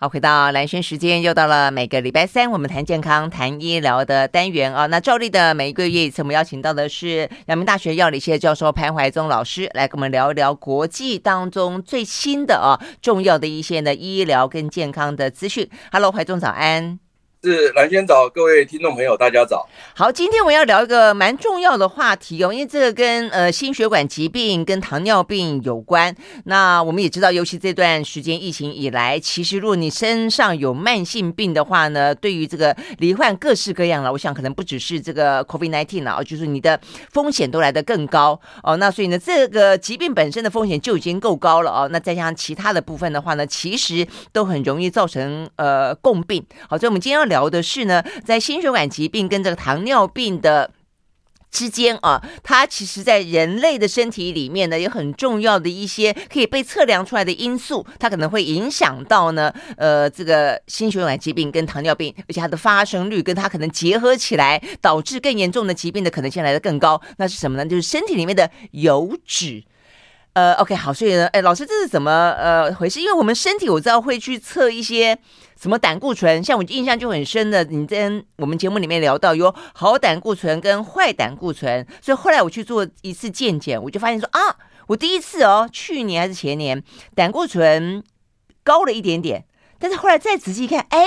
好，回到蓝轩时间，又到了每个礼拜三，我们谈健康、谈医疗的单元啊。那照例的每一个月一次，我们邀请到的是阳明大学药理系的教授潘怀宗老师，来跟我们聊一聊国际当中最新的啊重要的一些的医疗跟健康的资讯。Hello，怀宗早安。是兰萱早，各位听众朋友，大家早。好，今天我要聊一个蛮重要的话题哦，因为这个跟呃心血管疾病跟糖尿病有关。那我们也知道，尤其这段时间疫情以来，其实如果你身上有慢性病的话呢，对于这个罹患各式各样了，我想可能不只是这个 COVID-19 了，就是你的风险都来得更高哦。那所以呢，这个疾病本身的风险就已经够高了哦。那再加上其他的部分的话呢，其实都很容易造成呃共病。好，所以我们今天要。聊的是呢，在心血管疾病跟这个糖尿病的之间啊，它其实在人类的身体里面呢，有很重要的一些可以被测量出来的因素，它可能会影响到呢，呃，这个心血管疾病跟糖尿病，而且它的发生率跟它可能结合起来，导致更严重的疾病的可能性来得更高。那是什么呢？就是身体里面的油脂。呃，OK，好，所以呢，哎，老师，这是怎么呃回事？因为我们身体我知道会去测一些什么胆固醇，像我印象就很深的，你在我们节目里面聊到有好胆固醇跟坏胆固醇，所以后来我去做一次健检，我就发现说啊，我第一次哦，去年还是前年胆固醇高了一点点，但是后来再仔细一看，哎，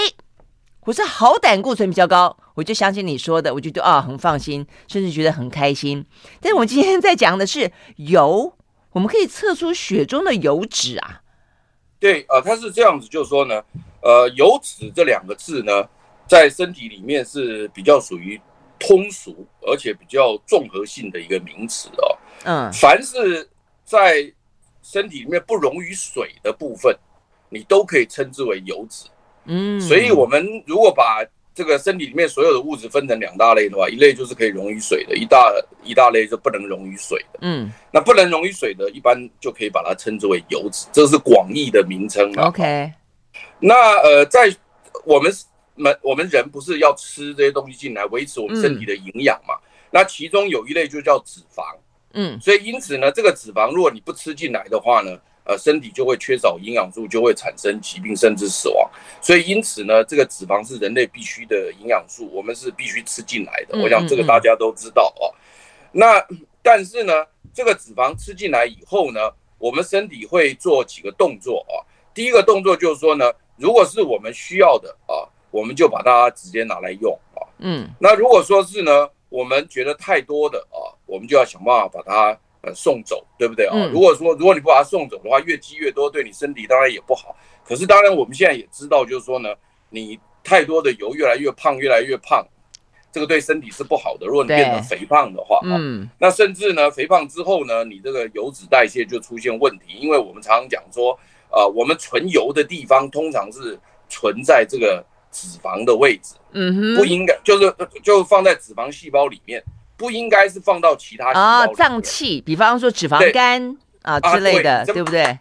我是好胆固醇比较高，我就相信你说的，我觉得啊很放心，甚至觉得很开心。但是我们今天在讲的是油。我们可以测出血中的油脂啊？对啊，它是这样子，就是说呢，呃，油脂这两个字呢，在身体里面是比较属于通俗而且比较综合性的一个名词哦。嗯，凡是在身体里面不溶于水的部分，你都可以称之为油脂。嗯，所以我们如果把这个身体里面所有的物质分成两大类的话，一类就是可以溶于水的，一大一大类就不能溶于水的。嗯，那不能溶于水的，一般就可以把它称之为油脂，这是广义的名称。OK，那呃，在我们们我们人不是要吃这些东西进来维持我们身体的营养嘛？嗯，那其中有一类就叫脂肪。嗯，所以因此呢，这个脂肪如果你不吃进来的话呢，呃，身体就会缺少营养素，就会产生疾病，甚至死亡。所以，因此呢，这个脂肪是人类必须的营养素，我们是必须吃进来的。我想这个大家都知道哦。那但是呢，这个脂肪吃进来以后呢，我们身体会做几个动作啊。第一个动作就是说呢，如果是我们需要的啊，我们就把它直接拿来用啊。嗯。那如果说是呢，我们觉得太多的啊，我们就要想办法把它。呃，送走，对不对啊？如果说如果你不把它送走的话，越积越多，对你身体当然也不好。可是当然我们现在也知道，就是说呢，你太多的油越来越胖，越来越胖，这个对身体是不好的。如果你变成肥胖的话，嗯，那甚至呢，肥胖之后呢，你这个油脂代谢就出现问题，因为我们常常讲说，呃，我们存油的地方通常是存在这个脂肪的位置，嗯哼，不应该就是就放在脂肪细胞里面。不应该是放到其他啊脏器，比方说脂肪肝啊之类的，啊、对，对不对？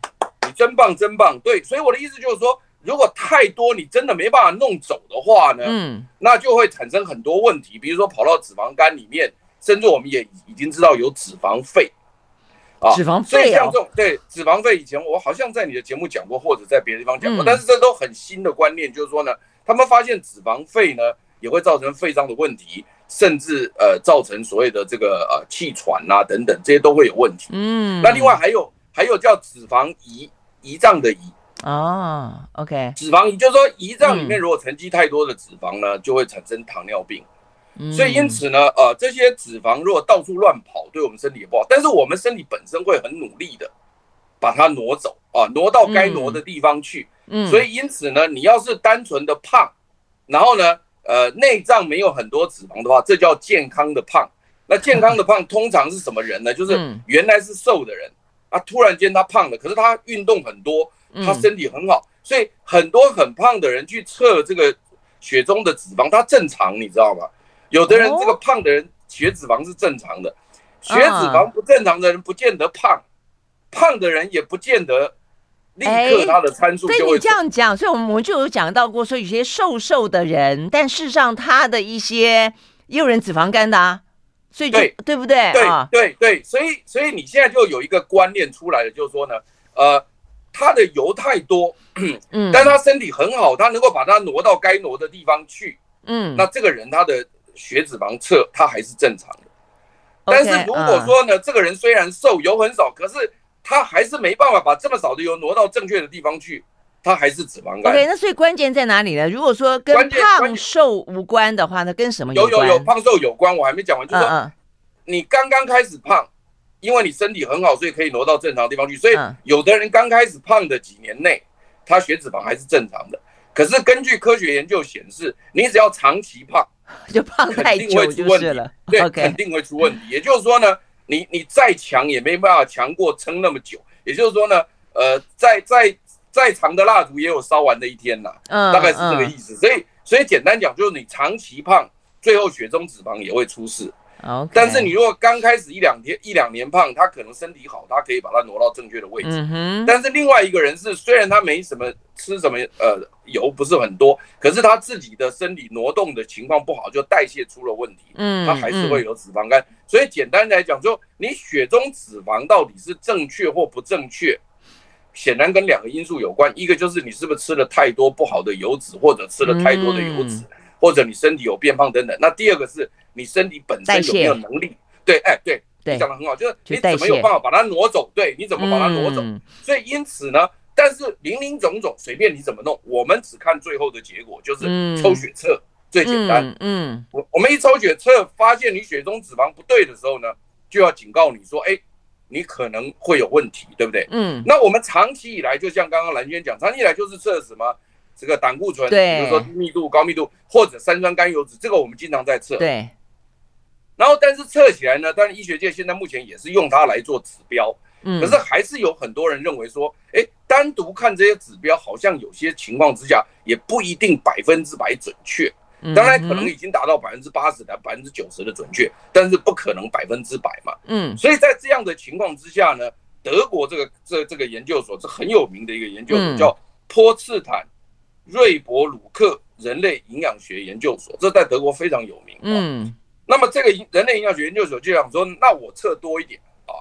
你真棒，真棒。对，所以我的意思就是说，如果太多你真的没办法弄走的话呢，嗯，那就会产生很多问题，比如说跑到脂肪肝里面，甚至我们也已经知道有脂肪肺啊，脂肪肺、哦、所以像这种对脂肪肺，以前我好像在你的节目讲过，或者在别的地方讲过，嗯、但是这都很新的观念，就是说呢，他们发现脂肪肺呢也会造成肺脏的问题。甚至呃造成所谓的这个呃气喘啊等等，这些都会有问题。嗯，那另外还有还有叫脂肪胰胰脏的胰哦，OK，脂肪胰就是说胰脏里面如果沉积太多的脂肪呢，就会产生糖尿病。嗯，所以因此呢，呃这些脂肪如果到处乱跑，对我们身体也不好。但是我们身体本身会很努力的把它挪走啊，挪到该挪的地方去。嗯，所以因此呢，你要是单纯的胖，然后呢，呃，内脏没有很多脂肪的话，这叫健康的胖。那健康的胖通常是什么人呢？就是原来是瘦的人啊，突然间他胖了，可是他运动很多，他身体很好，所以很多很胖的人去测这个血中的脂肪，他正常，你知道吗？有的人这个胖的人血脂肪是正常的，血脂肪不正常的人不见得胖，胖的人也不见得。立刻他的参数就会。对你这样讲，所以我们我们就有讲到过，说有些瘦瘦的人，但事实上他的一些也有人脂肪肝的啊，所以就对，对不对？对对对，所以所以你现在就有一个观念出来了，就是说呢，呃，他的油太多，嗯，但他身体很好，他能够把它挪到该挪的地方去，嗯，那这个人他的血脂肪测他还是正常的。但是如果说呢，这个人虽然瘦，油很少，可是他还是没办法把这么少的油挪到正确的地方去，他还是脂肪肝。OK，那所以关键在哪里呢？如果说跟胖瘦无关的话，那跟什么有？有有有，胖瘦有关，我还没讲完，就是说你刚刚开始胖。因为你身体很好，所以可以挪到正常的地方去。所以有的人刚开始胖的几年内，他血脂肪还是正常的。可是根据科学研究显示，你只要长期胖，就胖太久就肯定会出问题了。对，肯定会出问题。也就是说呢，你你再强也没办法强过撑那么久。也就是说呢，呃，再再再长的蜡烛也有烧完的一天呐。嗯，大概是这个意思。所以所以简单讲，就是你长期胖，最后血中脂肪也会出事。但是你如果刚开始一两天一两年胖，他可能身体好，他可以把它挪到正确的位置。嗯、但是另外一个人是，虽然他没什么吃什么呃油不是很多，可是他自己的身体挪动的情况不好，就代谢出了问题。嗯，他还是会有脂肪肝。嗯、所以简单来讲，就你血中脂肪到底是正确或不正确，显然跟两个因素有关。一个就是你是不是吃了太多不好的油脂，或者吃了太多的油脂，嗯、或者你身体有变胖等等。那第二个是。你身体本身有没有能力？对，哎，对，你讲得很好，就是你怎么有办法把它挪走？对，你怎么把它挪走？所以因此呢，但是林林总总，随便你怎么弄，我们只看最后的结果，就是抽血测最简单。嗯，我我们一抽血测，发现你血中脂肪不对的时候呢，就要警告你说，哎，你可能会有问题，对不对？嗯，那我们长期以来，就像刚刚蓝娟讲，长期以来就是测什么这个胆固醇，比如说低密度、高密度，或者三酸甘油脂，这个我们经常在测。对。然后，但是测起来呢，当然医学界现在目前也是用它来做指标，嗯，可是还是有很多人认为说，哎，单独看这些指标，好像有些情况之下也不一定百分之百准确。当然，可能已经达到百分之八十的、百分之九十的准确，但是不可能百分之百嘛。嗯，所以在这样的情况之下呢，德国这个这这个研究所是很有名的一个研究所，叫波茨坦瑞伯鲁克人类营养学研究所，这在德国非常有名。嗯。那么这个人类营养学研究所就想说，那我测多一点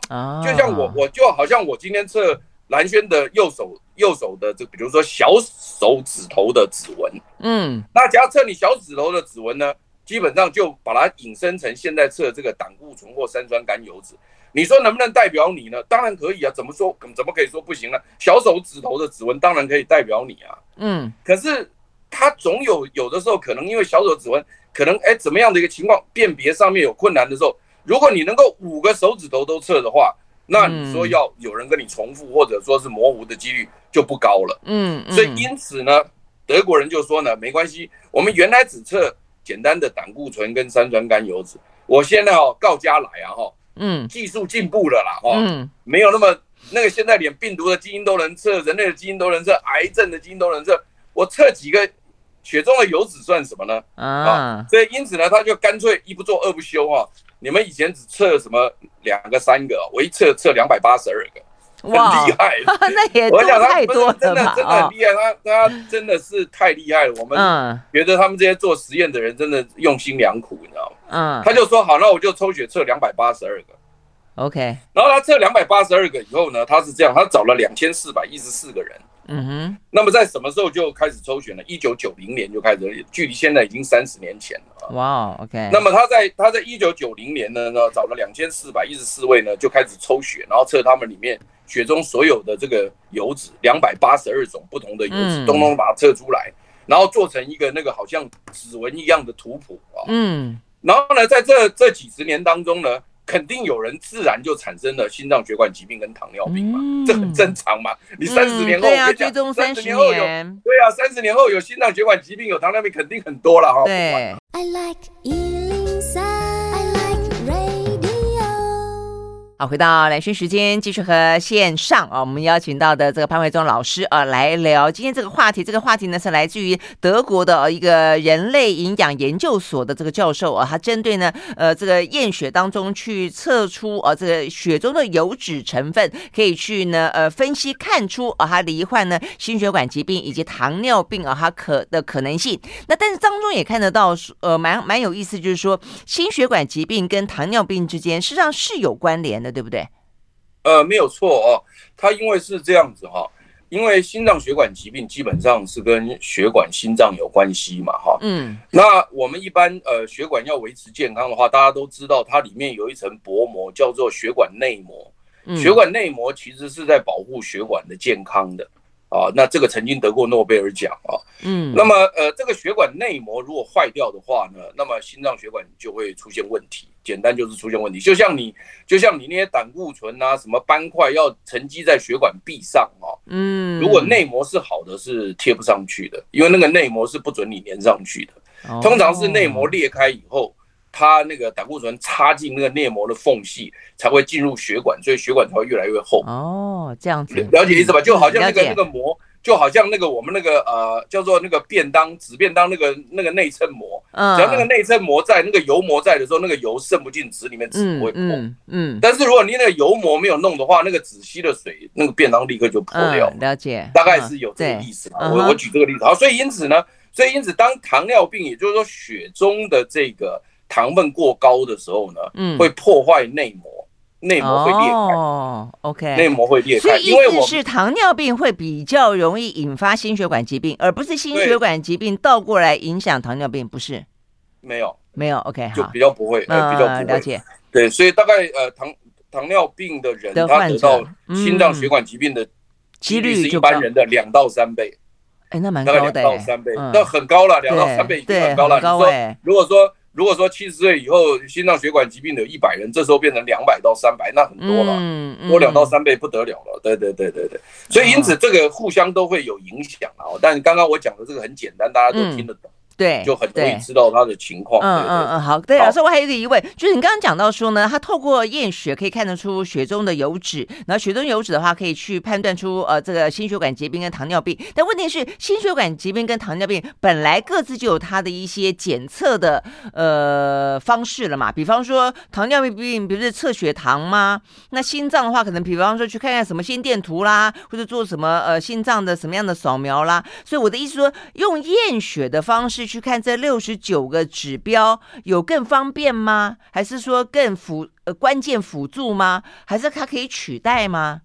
啊，就像我，我就好像我今天测蓝轩的右手右手的这，比如说小手指头的指纹，嗯，那只要测你小指头的指纹呢，基本上就把它引申成现在测这个胆固醇或三酸甘油脂，你说能不能代表你呢？当然可以啊，怎么说怎么可以说不行呢？小手指头的指纹当然可以代表你啊，嗯，可是它总有有的时候可能因为小手指纹。可能哎，怎么样的一个情况辨别上面有困难的时候，如果你能够五个手指头都测的话，那你说要有人跟你重复或者说是模糊的几率就不高了。嗯，所以因此呢，德国人就说呢，没关系，我们原来只测简单的胆固醇跟三酸甘油脂，我现在哦告家来啊哈，嗯，技术进步了啦哈，嗯，没有那么那个现在连病毒的基因都能测，人类的基因都能测，癌症的基因都能测，我测几个。血中的油脂算什么呢？啊，所以因此呢，他就干脆一不做二不休啊。你们以前只测什么两个三个，我一测测两百八十二个，很厉害。那也多太多了吧？真的真的很厉害，他他真的是太厉害了。我们觉得他们这些做实验的人真的用心良苦，你知道吗？嗯，他就说好，那我就抽血测两百八十二个，OK。然后他测两百八十二个以后呢，他是这样，他找了两千四百一十四个人。嗯哼，那么在什么时候就开始抽选呢？一九九零年就开始，距离现在已经三十年前了。哇，OK。那么他在他在一九九零年呢，呢找了两千四百一十四位呢，就开始抽血，然后测他们里面血中所有的这个油脂，两百八十二种不同的油脂，通通把它测出来，然后做成一个那个好像指纹一样的图谱啊。嗯，然后呢，在这这几十年当中呢。肯定有人自然就产生了心脏血管疾病跟糖尿病嘛，这很正常嘛。你三十年后，对啊，追踪三十年后有，对啊，三十年后有心脏血管疾病、有糖尿病，肯定很多了哈。对。好，回到蓝轩时间，继续和线上啊，我们邀请到的这个潘惠忠老师啊来聊今天这个话题。这个话题呢是来自于德国的一个人类营养研究所的这个教授啊，他针对呢呃这个验血当中去测出啊这个血中的油脂成分，可以去呢呃分析看出啊他罹患呢心血管疾病以及糖尿病啊他可的可能性。那但是当中也看得到呃蛮蛮有意思，就是说心血管疾病跟糖尿病之间实际上是有关联的。对不对？呃，没有错哦。他因为是这样子哈，因为心脏血管疾病基本上是跟血管、心脏有关系嘛，哈，嗯，那我们一般呃血管要维持健康的话，大家都知道它里面有一层薄膜叫做血管内膜，血管内膜其实是在保护血管的健康的。啊，那这个曾经得过诺贝尔奖啊，嗯，那么呃，这个血管内膜如果坏掉的话呢，那么心脏血管就会出现问题，简单就是出现问题。就像你，就像你那些胆固醇啊，什么斑块要沉积在血管壁上啊，嗯，如果内膜是好的，是贴不上去的，因为那个内膜是不准你粘上去的，通常是内膜裂开以后。它那个胆固醇插进那个内膜的缝隙，才会进入血管，所以血管才会越来越厚。哦，这样子，了解意思吧？就好像那个那个膜，就好像那个我们那个呃叫做那个便当纸便当那个那个内衬膜。嗯。只要那个内衬膜在，那个油膜在的时候，那个油渗不进纸里面，纸不会破。嗯嗯。但是如果你那个油膜没有弄的话，那个纸吸了水，那个便当立刻就破掉。了解。大概是有这个意思吧。我我举这个例子。好，所以因此呢，所以因此当糖尿病，也就是说血中的这个。糖分过高的时候呢，嗯，会破坏内膜，内膜会裂开。哦，OK，内膜会裂开。所以意思是糖尿病会比较容易引发心血管疾病，而不是心血管疾病倒过来影响糖尿病，不是？没有，没有，OK，就比较不会，呃，比较不会。了解。对，所以大概呃，糖糖尿病的人，他得到心脏血管疾病的几率是一般人的两到三倍。哎，那蛮高的，两到三倍，那很高了，两到三倍已经很高了。你说，如果说。如果说七十岁以后心脏血管疾病的有一百人，这时候变成两百到三百，那很多了，多两到三倍不得了了。对对对对对，所以因此这个互相都会有影响啊。但刚刚我讲的这个很简单，大家都听得懂。对，就很容易知道他的情况。嗯嗯嗯，好。对，老师，我还有一个疑问，就是你刚刚讲到说呢，他透过验血可以看得出血中的油脂，然后血中油脂的话，可以去判断出呃这个心血管疾病跟糖尿病。但问题是，心血管疾病跟糖尿病本来各自就有它的一些检测的呃方式了嘛。比方说糖尿病病，不是测血糖吗？那心脏的话，可能比方说去看看什么心电图啦，或者做什么呃心脏的什么样的扫描啦。所以我的意思说，用验血的方式。去看这六十九个指标有更方便吗？还是说更辅呃关键辅助吗？还是它可以取代吗？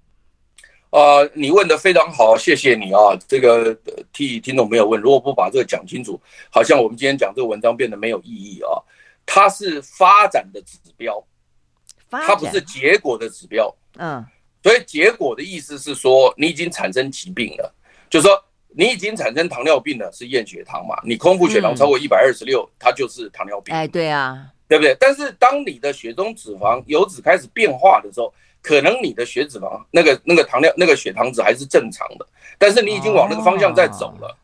呃，你问的非常好，谢谢你啊。这个替听众朋友问，如果不把这个讲清楚，好像我们今天讲这个文章变得没有意义啊。它是发展的指标，它不是结果的指标。嗯，所以结果的意思是说，你已经产生疾病了，就是说。你已经产生糖尿病了，是验血糖嘛？你空腹血糖超过一百二十六，它就是糖尿病。哎，对啊，对不对？但是当你的血中脂肪油脂开始变化的时候，可能你的血脂肪那个那个糖尿那个血糖值还是正常的，但是你已经往那个方向在走了。哦、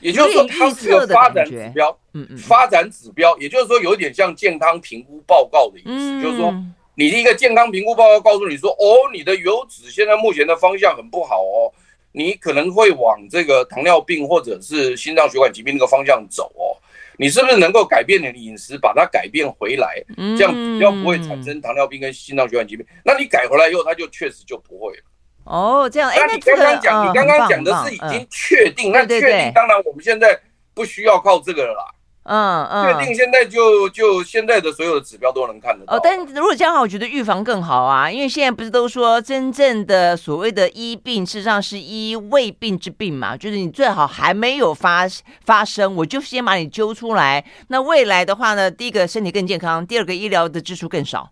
也就是说，它是一个发展指标。嗯嗯。发展指标，也就是说，有点像健康评估报告的意思，嗯、就是说，你的一个健康评估报告告诉你说，哦，你的油脂现在目前的方向很不好哦。你可能会往这个糖尿病或者是心脏血管疾病那个方向走哦，你是不是能够改变你的饮食，把它改变回来，这样比较不会产生糖尿病跟心脏血管疾病？那你改回来以后，它就确实就不会了。哦，这样。哎，那你刚刚讲，你刚刚讲的是已经确定，那确定，当然我们现在不需要靠这个了啦。嗯嗯，确定现在就就现在的所有的指标都能看得到。哦，但如果这样的话，我觉得预防更好啊，因为现在不是都说真正的所谓的医病，事实上是医未病之病嘛，就是你最好还没有发发生，我就先把你揪出来。那未来的话呢，第一个身体更健康，第二个医疗的支出更少。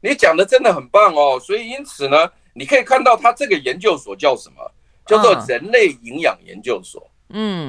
你讲的真的很棒哦，所以因此呢，你可以看到他这个研究所叫什么？叫做人类营养研究所。嗯，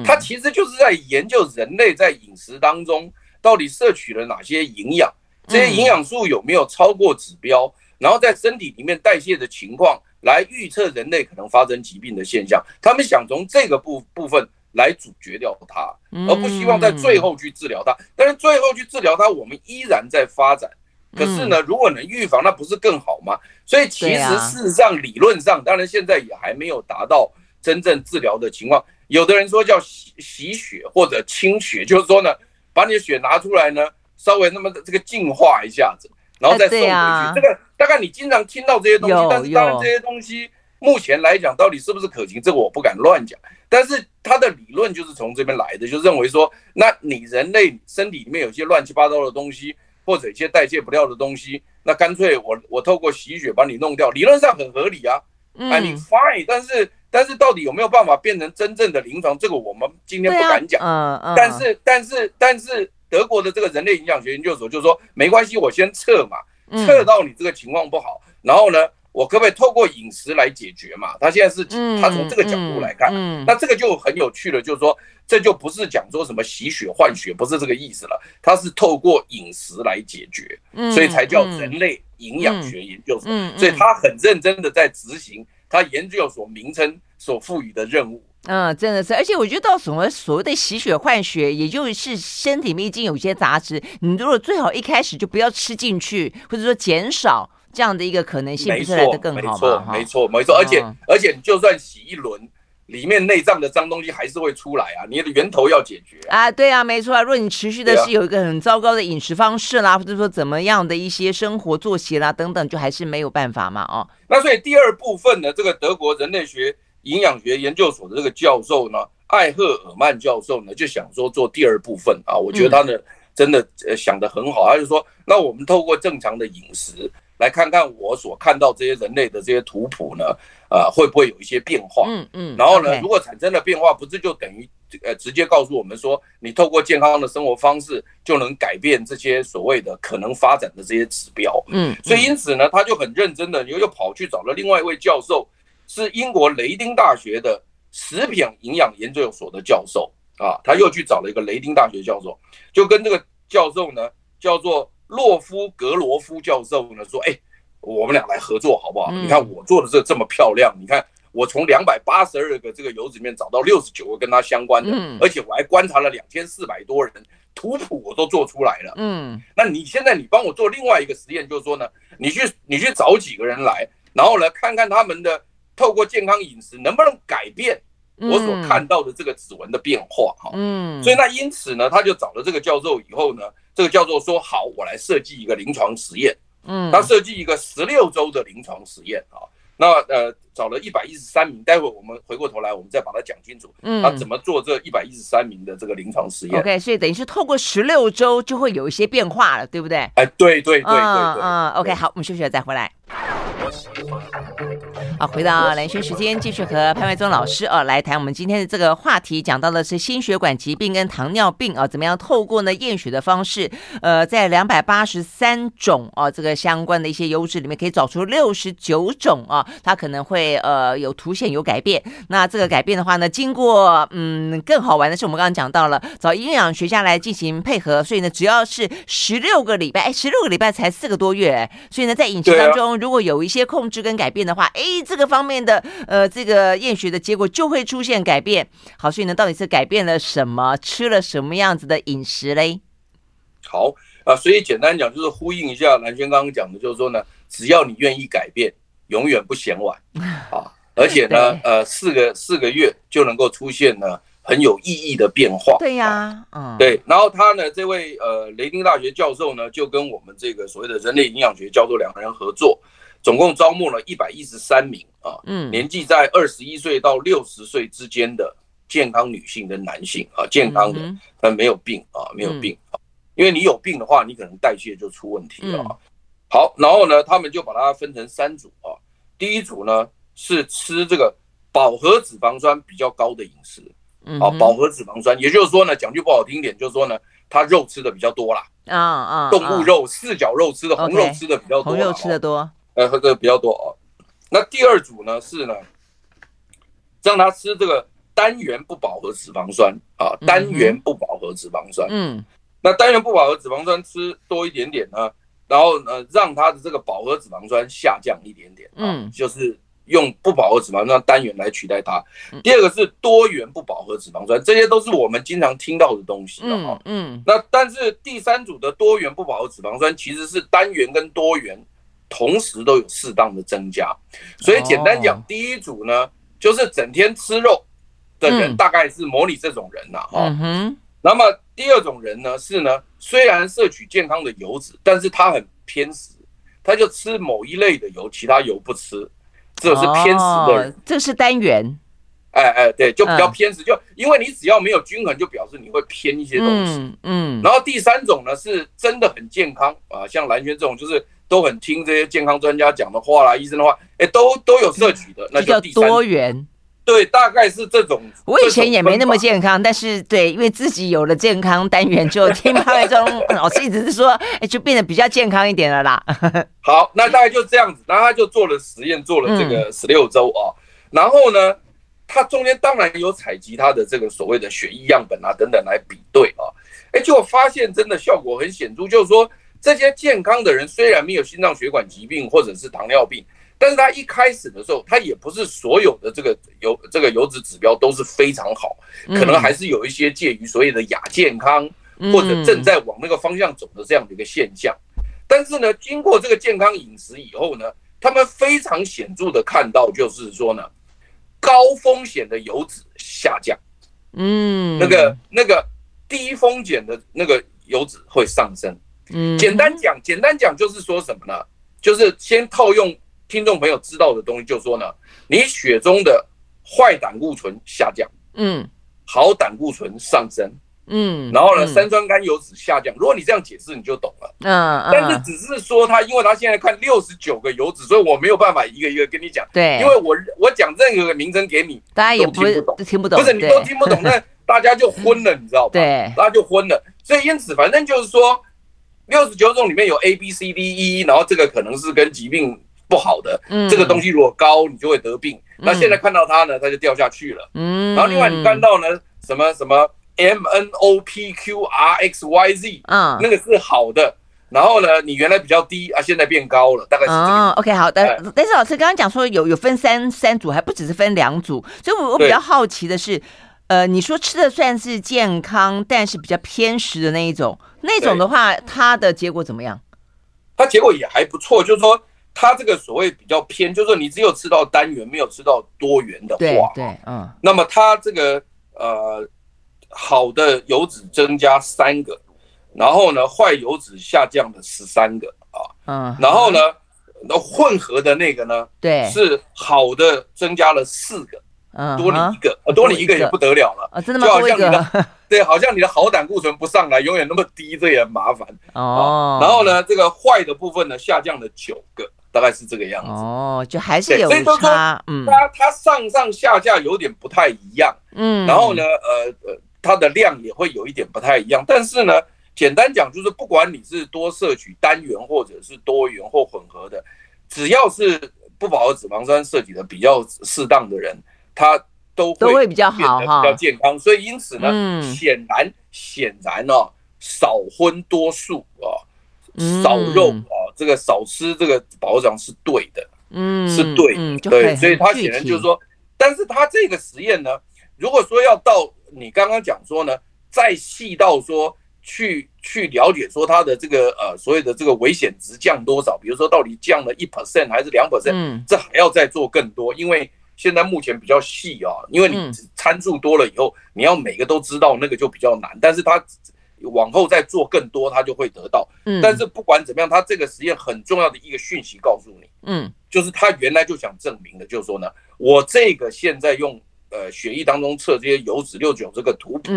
它其实就是在研究人类在饮食当中到底摄取了哪些营养，这些营养素有没有超过指标，然后在身体里面代谢的情况来预测人类可能发生疾病的现象。他们想从这个部部分来阻绝掉它，而不希望在最后去治疗它。但是最后去治疗它，我们依然在发展。可是呢，如果能预防，那不是更好吗？所以其实事实上，理论上，当然现在也还没有达到真正治疗的情况。有的人说叫洗洗血或者清血，就是说呢，把你的血拿出来呢，稍微那么这个净化一下子，然后再送回去。这个大概你经常听到这些东西，但是当然这些东西目前来讲到底是不是可行，这个我不敢乱讲。但是他的理论就是从这边来的，就认为说，那你人类身体里面有些乱七八糟的东西，或者一些代谢不掉的东西，那干脆我我透过洗血把你弄掉，理论上很合理啊，I mean fine，但是。但是到底有没有办法变成真正的临床，这个我们今天不敢讲。嗯嗯。但是但是但是德国的这个人类营养学研究所就说没关系，我先测嘛，测到你这个情况不好，然后呢，我可不可以透过饮食来解决嘛？他现在是他从这个角度来看，那这个就很有趣了，就是说。这就不是讲说什么洗血换血，不是这个意思了。它是透过饮食来解决，所以才叫人类营养学研究所。所以他很认真的在执行他研究所名称所赋予的任务。嗯，真的是。而且我觉得到什么所谓的洗血换血，也就是身体里面已经有一些杂质，你如果最好一开始就不要吃进去，或者说减少这样的一个可能性，不是来的更好吗？没错，没错，没错。而且而且你就算洗一轮。里面内脏的脏东西还是会出来啊！你的源头要解决啊，对啊，没错啊。如果你持续的是有一个很糟糕的饮食方式啦，或者说怎么样的一些生活作息啦等等，就还是没有办法嘛，哦。那所以第二部分呢，这个德国人类学营养学研究所的这个教授呢，艾赫尔曼教授呢，就想说做第二部分啊，我觉得他呢真的呃想得很好，他就说，那我们透过正常的饮食。来看看我所看到这些人类的这些图谱呢，呃，会不会有一些变化？嗯嗯。然后呢，如果产生了变化，不是就等于呃直接告诉我们说，你透过健康的生活方式就能改变这些所谓的可能发展的这些指标？嗯。所以因此呢，他就很认真的又又跑去找了另外一位教授，是英国雷丁大学的食品营养研究所的教授啊，他又去找了一个雷丁大学教授，就跟这个教授呢叫做。洛夫格罗夫教授呢说：“哎，我们俩来合作好不好？你看我做的这这么漂亮，你看我从两百八十二个这个油脂里面找到六十九个跟它相关的，而且我还观察了两千四百多人，图谱我都做出来了。嗯，那你现在你帮我做另外一个实验，就是说呢，你去你去找几个人来，然后呢看看他们的透过健康饮食能不能改变。”我所看到的这个指纹的变化，哈，嗯，所以那因此呢，他就找了这个教授以后呢，这个教授说好，我来设计一个临床实验，嗯，他设计一个十六周的临床实验啊，那呃找了一百一十三名，待会我们回过头来，我们再把它讲清楚，嗯，他怎么做这一百一十三名的这个临床实验？OK，所以等于是透过十六周就会有一些变化了，对不对？哎，对对对对对，嗯，OK，好，我们休息了再回来。好，回到蓝轩时间，继续和潘维宗老师啊来谈我们今天的这个话题，讲到的是心血管疾病跟糖尿病啊，怎么样透过呢验血的方式，呃，在两百八十三种啊这个相关的一些油脂里面，可以找出六十九种啊，它可能会呃有凸显有改变。那这个改变的话呢，经过嗯更好玩的是，我们刚刚讲到了找营养学家来进行配合，所以呢，只要是十六个礼拜，哎，十六个礼拜才四个多月，所以呢，在饮食当中如果有一些控制跟改变的话，哎。这个方面的呃，这个验血的结果就会出现改变。好，所以呢，到底是改变了什么？吃了什么样子的饮食嘞？好啊，所以简单讲就是呼应一下蓝轩刚刚讲的，就是说呢，只要你愿意改变，永远不嫌晚啊。而且呢，呃，四个四个月就能够出现呢很有意义的变化。对呀，嗯，对。然后他呢，这位呃雷丁大学教授呢，就跟我们这个所谓的人类营养学教授两个人合作。总共招募了一百一十三名啊，嗯，年纪在二十一岁到六十岁之间的健康女性跟男性啊，健康的，但没有病啊，没有病啊，因为你有病的话，你可能代谢就出问题了啊。好，然后呢，他们就把它分成三组啊，第一组呢是吃这个饱和脂肪酸比较高的饮食，啊，饱和脂肪酸，也就是说呢，讲句不好听点，就是说呢，他肉吃的比较多啦，啊啊，动物肉、四角肉吃的，红肉吃的比较多，红肉吃的多。呃，喝的比较多哦。那第二组呢是呢，让他吃这个单元不饱和脂肪酸啊，单元不饱和脂肪酸。嗯。那单元不饱和脂肪酸吃多一点点呢，然后呢，让他的这个饱和脂肪酸下降一点点。嗯。就是用不饱和脂肪酸单元来取代它。第二个是多元不饱和脂肪酸，这些都是我们经常听到的东西了啊。嗯。那但是第三组的多元不饱和脂肪酸其实是单元跟多元。同时都有适当的增加，所以简单讲，第一组呢，就是整天吃肉的人，大概是模拟这种人呐，哈。那么第二种人呢，是呢，虽然摄取健康的油脂，但是他很偏食，他就吃某一类的油，其他油不吃，这是偏食的人。这是单元。哎哎，对，就比较偏食，就因为你只要没有均衡，就表示你会偏一些东西。嗯。然后第三种呢，是真的很健康啊，像蓝轩这种，就是。都很听这些健康专家讲的话啦，医生的话，哎，都都有摄取的，那就第三多元，对，大概是这种。我以前也没那么健康，但是对，因为自己有了健康单元，就听潘怀宗老师一直是说，哎，就变得比较健康一点了啦。好，那大概就这样子，然后他就做了实验，做了这个十六周啊，嗯、然后呢，他中间当然有采集他的这个所谓的血液样本啊等等来比对啊，哎，结果发现真的效果很显著，就是说这些健康的人虽然没有心脏血管疾病或者是糖尿病。但是他一开始的时候，他也不是所有的这个油这个油脂指标都是非常好，可能还是有一些介于所谓的亚健康或者正在往那个方向走的这样的一个现象。但是呢，经过这个健康饮食以后呢，他们非常显著的看到，就是说呢，高风险的油脂下降，嗯，那个那个低风险的那个油脂会上升。嗯，简单讲，简单讲就是说什么呢？就是先套用。听众朋友知道的东西，就说呢，你血中的坏胆固醇下降，嗯，好胆固醇上升，嗯，然后呢，三酸甘油脂下降。如果你这样解释，你就懂了，嗯，但是只是说他，因为他现在看六十九个油脂，所以我没有办法一个一个跟你讲，对，因为我我讲任何个名称给你，大家也不听不懂，听不懂，不是你都听不懂，那大家就昏了，你知道吧？对，大家就昏了。所以因此，反正就是说，六十九种里面有 A B C D E，然后这个可能是跟疾病。不好的，嗯，这个东西如果高，你就会得病。那现在看到它呢，它就掉下去了。嗯，然后另外你看到呢，什么什么 M N O P Q R X Y Z，嗯，那个是好的。然后呢，你原来比较低啊，现在变高了，大概是这样。OK，好的。但是老师刚刚讲说有有分三三组，还不只是分两组，所以我我比较好奇的是，呃，你说吃的算是健康，但是比较偏食的那一种，那种的话，它的结果怎么样？它结果也还不错，就是说。它这个所谓比较偏，就是说你只有吃到单元，没有吃到多元的话，对，对，嗯，那么它这个呃好的油脂增加三个，然后呢坏油脂下降了十三个啊，嗯，然后呢那混合的那个呢，对，是好的增加了四个。嗯，多你一个，呃，多你一个也不得了了啊！真的吗？就好像你的，对，好像你的好胆固醇不上来，永远那么低，这也很麻烦哦。然后呢，这个坏的部分呢，下降了九个，大概是这个样子。哦，就还是有差。嗯，它它上上下下有点不太一样。嗯，然后呢，呃呃，它的量也会有一点不太一样。但是呢，简单讲就是，不管你是多摄取单元或者是多元或混合的，只要是不饱和脂肪酸摄取的比较适当的人。它都都会比较好哈，比较健康，所以因此呢，显然显然呢，少荤多素啊，少肉啊，这个少吃这个保障是对的，嗯，是对的，对，所以他显然就是说，但是他这个实验呢，如果说要到你刚刚讲说呢，再细到说去去了解说它的这个呃所谓的这个危险值降多少，比如说到底降了一 percent 还是两 percent，这还要再做更多，因为。现在目前比较细啊，因为你参数多了以后，你要每个都知道那个就比较难。但是它往后再做更多，它就会得到。嗯，但是不管怎么样，它这个实验很重要的一个讯息告诉你，嗯，就是他原来就想证明的，就是说呢，我这个现在用呃血液当中测这些油脂六九这个图谱，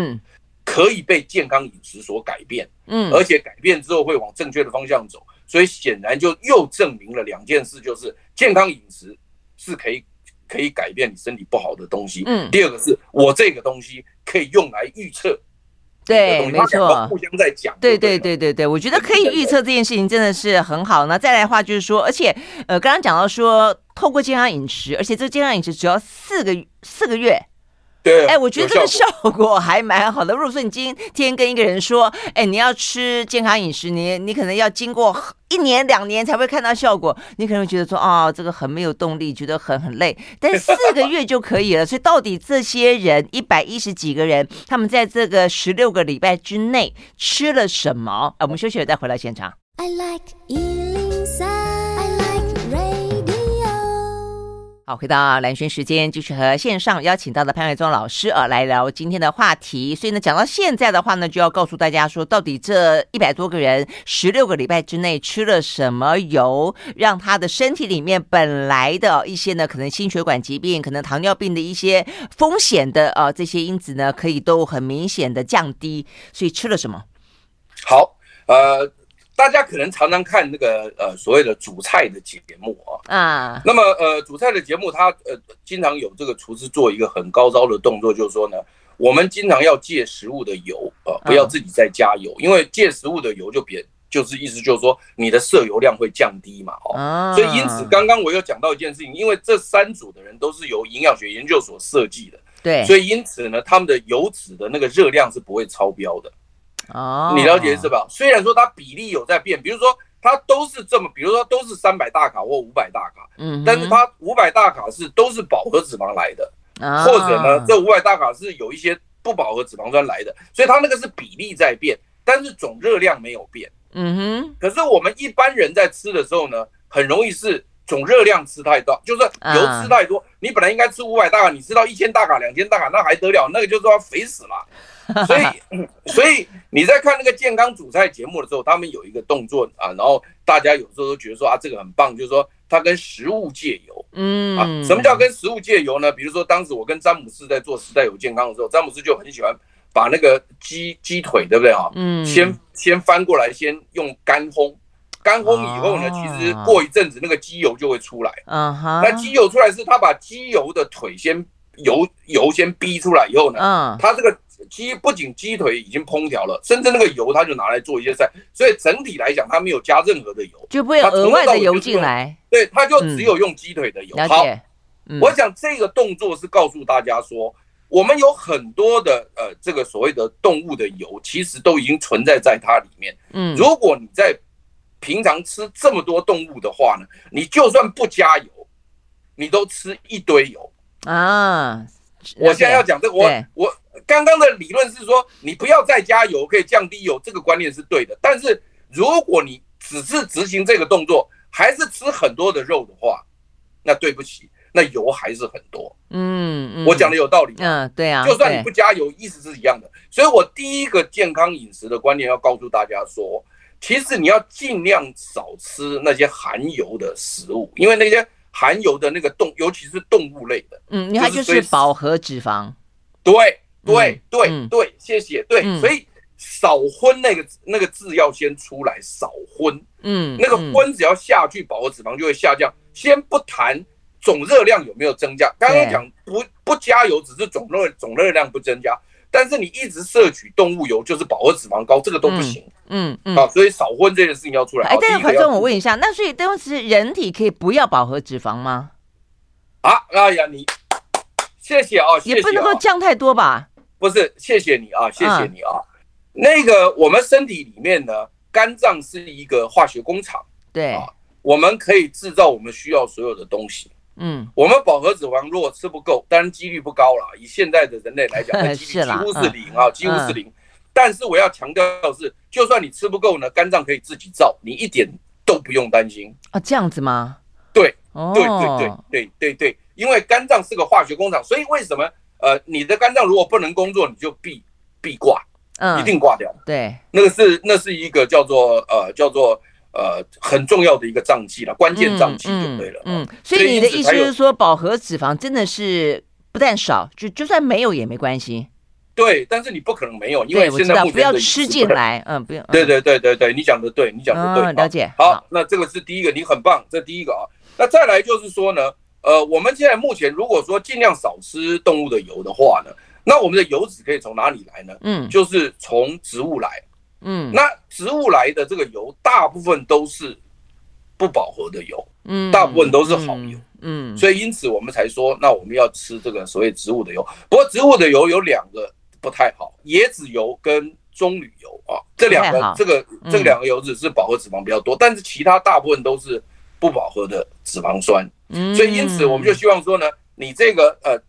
可以被健康饮食所改变，嗯，而且改变之后会往正确的方向走。所以显然就又证明了两件事，就是健康饮食是可以。可以改变你身体不好的东西。嗯，第二个是我这个东西可以用来预测。对，没错，互相在讲。对对对对对，我觉得可以预测这件事情真的是很好。那再来的话就是说，而且呃，刚刚讲到说，透过健康饮食，而且这个健康饮食只要四个四个月。对，哎，我觉得这个效果还蛮好的。如果说你今天跟一个人说，哎，你要吃健康饮食，你你可能要经过一年两年才会看到效果，你可能会觉得说，啊、哦，这个很没有动力，觉得很很累。但是四个月就可以了。所以到底这些人一百一十几个人，他们在这个十六个礼拜之内吃了什么？啊，我们休息了再回来现场。I like 好，回到蓝轩时间，继续和线上邀请到的潘怀宗老师啊来聊今天的话题。所以呢，讲到现在的话呢，就要告诉大家说，到底这一百多个人十六个礼拜之内吃了什么油，让他的身体里面本来的一些呢，可能心血管疾病、可能糖尿病的一些风险的啊这些因子呢，可以都很明显的降低。所以吃了什么？好，呃。大家可能常常看那个呃所谓的主菜的节目啊，啊，那么呃主菜的节目，它呃经常有这个厨师做一个很高招的动作，就是说呢，我们经常要借食物的油啊，不要自己再加油，因为借食物的油就别就是意思就是说你的摄油量会降低嘛，哦，所以因此刚刚我又讲到一件事情，因为这三组的人都是由营养学研究所设计的，对，所以因此呢，他们的油脂的那个热量是不会超标的。哦，你了解是吧？虽然说它比例有在变，比如说它都是这么，比如说都是三百大卡或五百大卡，嗯，但是它五百大卡是都是饱和脂肪来的，或者呢，这五百大卡是有一些不饱和脂肪酸来的，所以它那个是比例在变，但是总热量没有变，嗯哼。可是我们一般人在吃的时候呢，很容易是总热量吃太多，就是油吃太多，你本来应该吃五百大卡，你吃到一千大卡、两千大卡，那还得了？那个就是要肥死了。所以，所以你在看那个健康主菜节目的时候，他们有一个动作啊，然后大家有时候都觉得说啊，这个很棒，就是说它跟食物借油，嗯啊，什么叫跟食物借油呢？比如说当时我跟詹姆斯在做时代有健康的时候，詹姆斯就很喜欢把那个鸡鸡腿，对不对啊？嗯，先先翻过来，先用干烘，干烘以后呢，其实过一阵子那个鸡油就会出来，嗯哈，那鸡油出来是他把鸡油的腿先油油先逼出来以后呢，嗯，他这个。鸡不仅鸡腿已经烹调了，甚至那个油它就拿来做一些菜，所以整体来讲，它没有加任何的油，就不会有额外的油进来。对，它就只有用鸡腿的油。好，我想这个动作是告诉大家说，我们有很多的呃这个所谓的动物的油，其实都已经存在在它里面。嗯，如果你在平常吃这么多动物的话呢，你就算不加油，你都吃一堆油啊。我现在要讲这个，我我。刚刚的理论是说，你不要再加油，可以降低油，这个观念是对的。但是如果你只是执行这个动作，还是吃很多的肉的话，那对不起，那油还是很多。嗯，嗯，我讲的有道理。嗯，对啊，就算你不加油，意思是一样的。所以我第一个健康饮食的观念要告诉大家说，其实你要尽量少吃那些含油的食物，因为那些含油的那个动，尤其是动物类的，嗯，你看就是饱和脂肪，对。对对对，谢谢。对，所以少荤那个那个字要先出来，少荤。嗯，那个荤只要下去，饱和脂肪就会下降。先不谈总热量有没有增加，刚刚讲不不加油，只是总热总热量不增加，但是你一直摄取动物油，就是饱和脂肪高，这个都不行。嗯嗯。好，所以少荤这件事情要出来。哎，但是怀忠，我问一下，那所以当时人体可以不要饱和脂肪吗？啊，哎呀，你谢谢啊，也不能够降太多吧。不是，谢谢你啊，谢谢你啊。那个，我们身体里面呢，肝脏是一个化学工厂，对啊，我们可以制造我们需要所有的东西。嗯，我们饱和脂肪如果吃不够，当然几率不高了。以现在的人类来讲，那几率几乎是零啊，几乎是零。但是我要强调的是，就算你吃不够呢，肝脏可以自己造，你一点都不用担心啊。这样子吗？对，对对对对对对，因为肝脏是个化学工厂，所以为什么？呃，你的肝脏如果不能工作，你就必必挂，嗯，一定挂掉。对，那个是那是一个叫做呃叫做呃很重要的一个脏器了，关键脏器就对了。嗯，嗯，所以你的意思是说，饱和脂肪真的是不但少，就就算没有也没关系。对，但是你不可能没有，因为现在不要吃进来，嗯，不用。对对对对对，你讲的对，你讲的对，了解。好，那这个是第一个，你很棒，这第一个啊。那再来就是说呢。呃，我们现在目前如果说尽量少吃动物的油的话呢，那我们的油脂可以从哪里来呢？嗯，就是从植物来。嗯，那植物来的这个油大部分都是不饱和的油，嗯，大部分都是好油，嗯，所以因此我们才说，那我们要吃这个所谓植物的油。不过植物的油有两个不太好，椰子油跟棕榈油啊，这两个这个这两个油脂是饱和脂肪比较多，但是其他大部分都是不饱和的脂肪酸。所以因此我们就希望说呢，你这个呃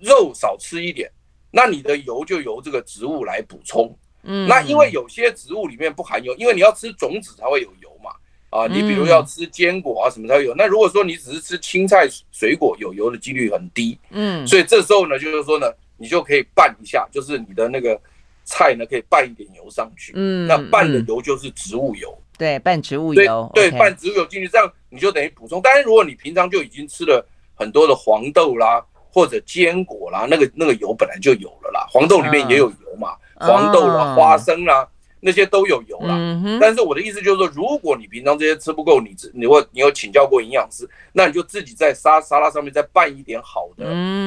肉少吃一点，那你的油就由这个植物来补充。嗯，那因为有些植物里面不含油，因为你要吃种子才会有油嘛。啊，你比如要吃坚果啊什么才会有。那如果说你只是吃青菜水果，有油的几率很低。嗯，所以这时候呢，就是说呢，你就可以拌一下，就是你的那个菜呢可以拌一点油上去。嗯，那拌的油就是植物油。对，拌植物油，对，拌植物油进去，这样你就等于补充。当然，如果你平常就已经吃了很多的黄豆啦，或者坚果啦，那个那个油本来就有了啦。黄豆里面也有油嘛，黄豆啦、花生啦，那些都有油啦。嗯、但是我的意思就是说，如果你平常这些吃不够，你你或你有请教过营养师，那你就自己在沙沙拉上面再拌一点好的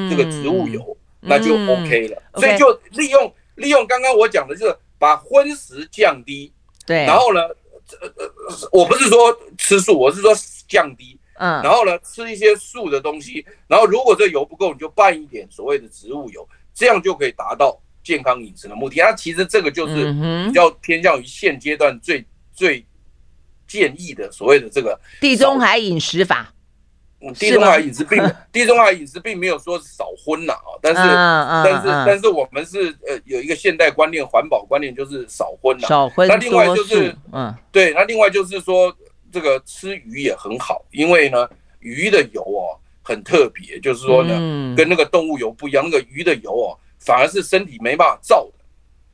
这个植物油，嗯、那就 OK 了。嗯、所以就利用.利用刚刚我讲的，就是把荤食降低。对。然后呢，我不是说吃素，我是说降低。嗯。然后呢，吃一些素的东西。然后如果这油不够，你就拌一点所谓的植物油，这样就可以达到。健康饮食的目的，它其实这个就是比较偏向于现阶段最最建议的所谓的这个地中海饮食法。嗯，地中海饮食并 地中海饮食并没有说少荤呐啊，但是但是但是我们是呃有一个现代观念、环保观念，就是少荤呐。少荤。那另外就是嗯，对，那另外就是说这个吃鱼也很好，因为呢鱼的油哦很特别，就是说呢跟那个动物油不一样，那个鱼的油哦。反而是身体没办法造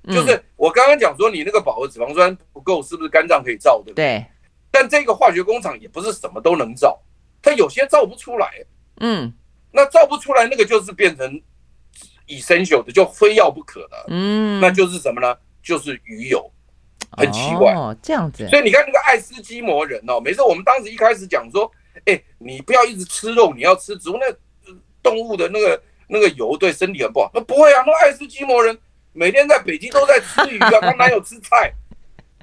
的，就是我刚刚讲说你那个饱和脂肪酸不够，是不是肝脏可以造的？对。但这个化学工厂也不是什么都能造，它有些造不出来。嗯。那造不出来，那个就是变成 essential 的，就非要不可的。嗯。那就是什么呢？就是鱼油，很奇怪。哦，这样子。所以你看那个爱斯基摩人哦，每次我们当时一开始讲说，哎，你不要一直吃肉，你要吃植物，那动物的那个。那个油对身体很不好。那不会啊，那爱斯基摩人每天在北京都在吃鱼啊，他哪有吃菜？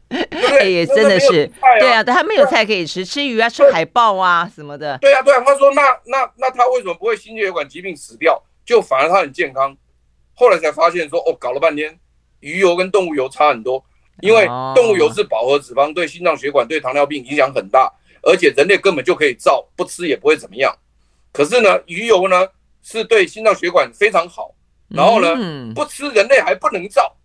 对？也真的是，对啊，他没有菜可以吃，吃鱼啊，吃海豹啊什么的。对啊，对啊，他说那那那他为什么不会心血管疾病死掉？就反而他很健康。后来才发现说，哦，搞了半天，鱼油跟动物油差很多，因为动物油是饱和脂肪，对心脏血管、对糖尿病影响很大，而且人类根本就可以造，不吃也不会怎么样。可是呢，鱼油呢？是对心脏血管非常好，然后呢，嗯、不吃人类还不能造，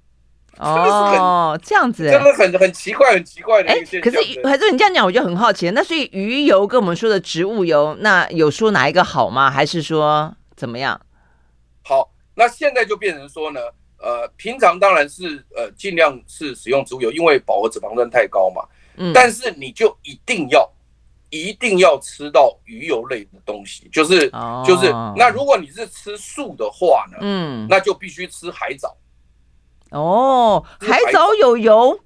哦，这样子，真的很很奇怪，很奇怪的一个现象。可是还是你这样讲，我就很好奇。那所以鱼油跟我们说的植物油，那有说哪一个好吗？还是说怎么样？好，那现在就变成说呢，呃，平常当然是呃尽量是使用植物油，因为饱和脂肪酸太高嘛。嗯，但是你就一定要。一定要吃到鱼油类的东西，就是、oh. 就是。那如果你是吃素的话呢？嗯，那就必须吃海藻。哦，海藻有油？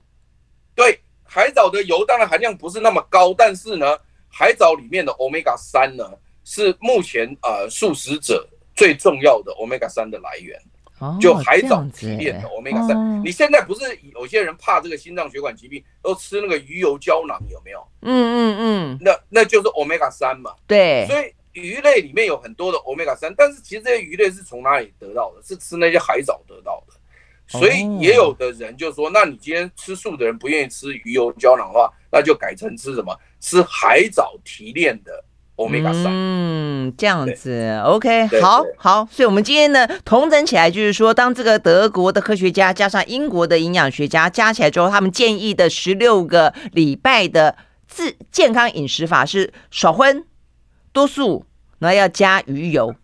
对，海藻的油当然含量不是那么高，但是呢，海藻里面的 Omega 三呢，是目前呃素食者最重要的 Omega 三的来源。就海藻提炼的欧米伽三，你现在不是有些人怕这个心脏血管疾病，都吃那个鱼油胶囊，有没有？嗯嗯嗯，那那就是欧米伽三嘛。对，所以鱼类里面有很多的欧米伽三，但是其实这些鱼类是从哪里得到的？是吃那些海藻得到的。所以也有的人就说，那你今天吃素的人不愿意吃鱼油胶囊的话，那就改成吃什么？吃海藻提炼的。Omega 三，嗯，这样子，OK，好，好，所以，我们今天呢，同整起来就是说，当这个德国的科学家加上英国的营养学家加起来之后，他们建议的十六个礼拜的自健康饮食法是少荤、多素，然后要加鱼油。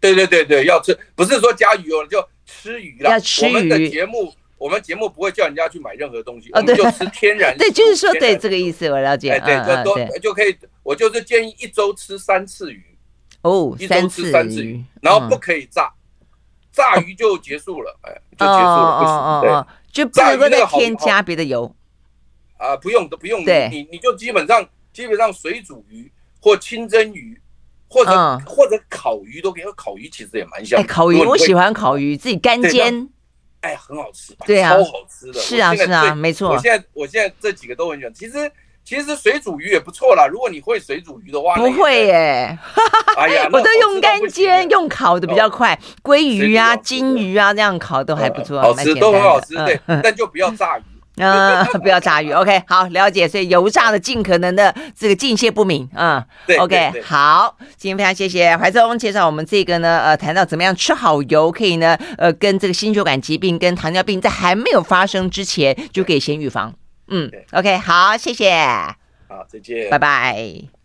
对对对对，要吃，不是说加鱼油就吃鱼了。要吃鱼。我们的节目。我们节目不会叫人家去买任何东西，我们就吃天然。对，就是说，对这个意思，我了解。哎对，就都就可以。我就是建议一周吃三次鱼。哦，一周吃三次鱼，然后不可以炸，炸鱼就结束了，哎，就结束了，不行。对，就不能再添加别的油。啊，不用都不用，你你你就基本上基本上水煮鱼或清蒸鱼，或者或者烤鱼都可以。烤鱼其实也蛮香。烤鱼我喜欢烤鱼，自己干煎。哎，很好吃，对啊，超好吃的。是啊，是啊，没错。我现在，我现在这几个都很喜欢。其实，其实水煮鱼也不错啦。如果你会水煮鱼的话，不会耶。哎呀，我都用干煎，用烤的比较快。鲑鱼啊，金鱼啊，这样烤都还不错，好吃，都很好吃。对，但就不要炸鱼。嗯，不要炸鱼。OK，好，了解。所以油炸的尽可能的这个尽泄不明。嗯，对。OK，好，今天非常谢谢怀宗介绍我们这个呢，呃，谈到怎么样吃好油可以呢，呃，跟这个心血管疾病跟糖尿病在还没有发生之前就可以先预防。嗯，OK，好，谢谢。好，再见，拜拜。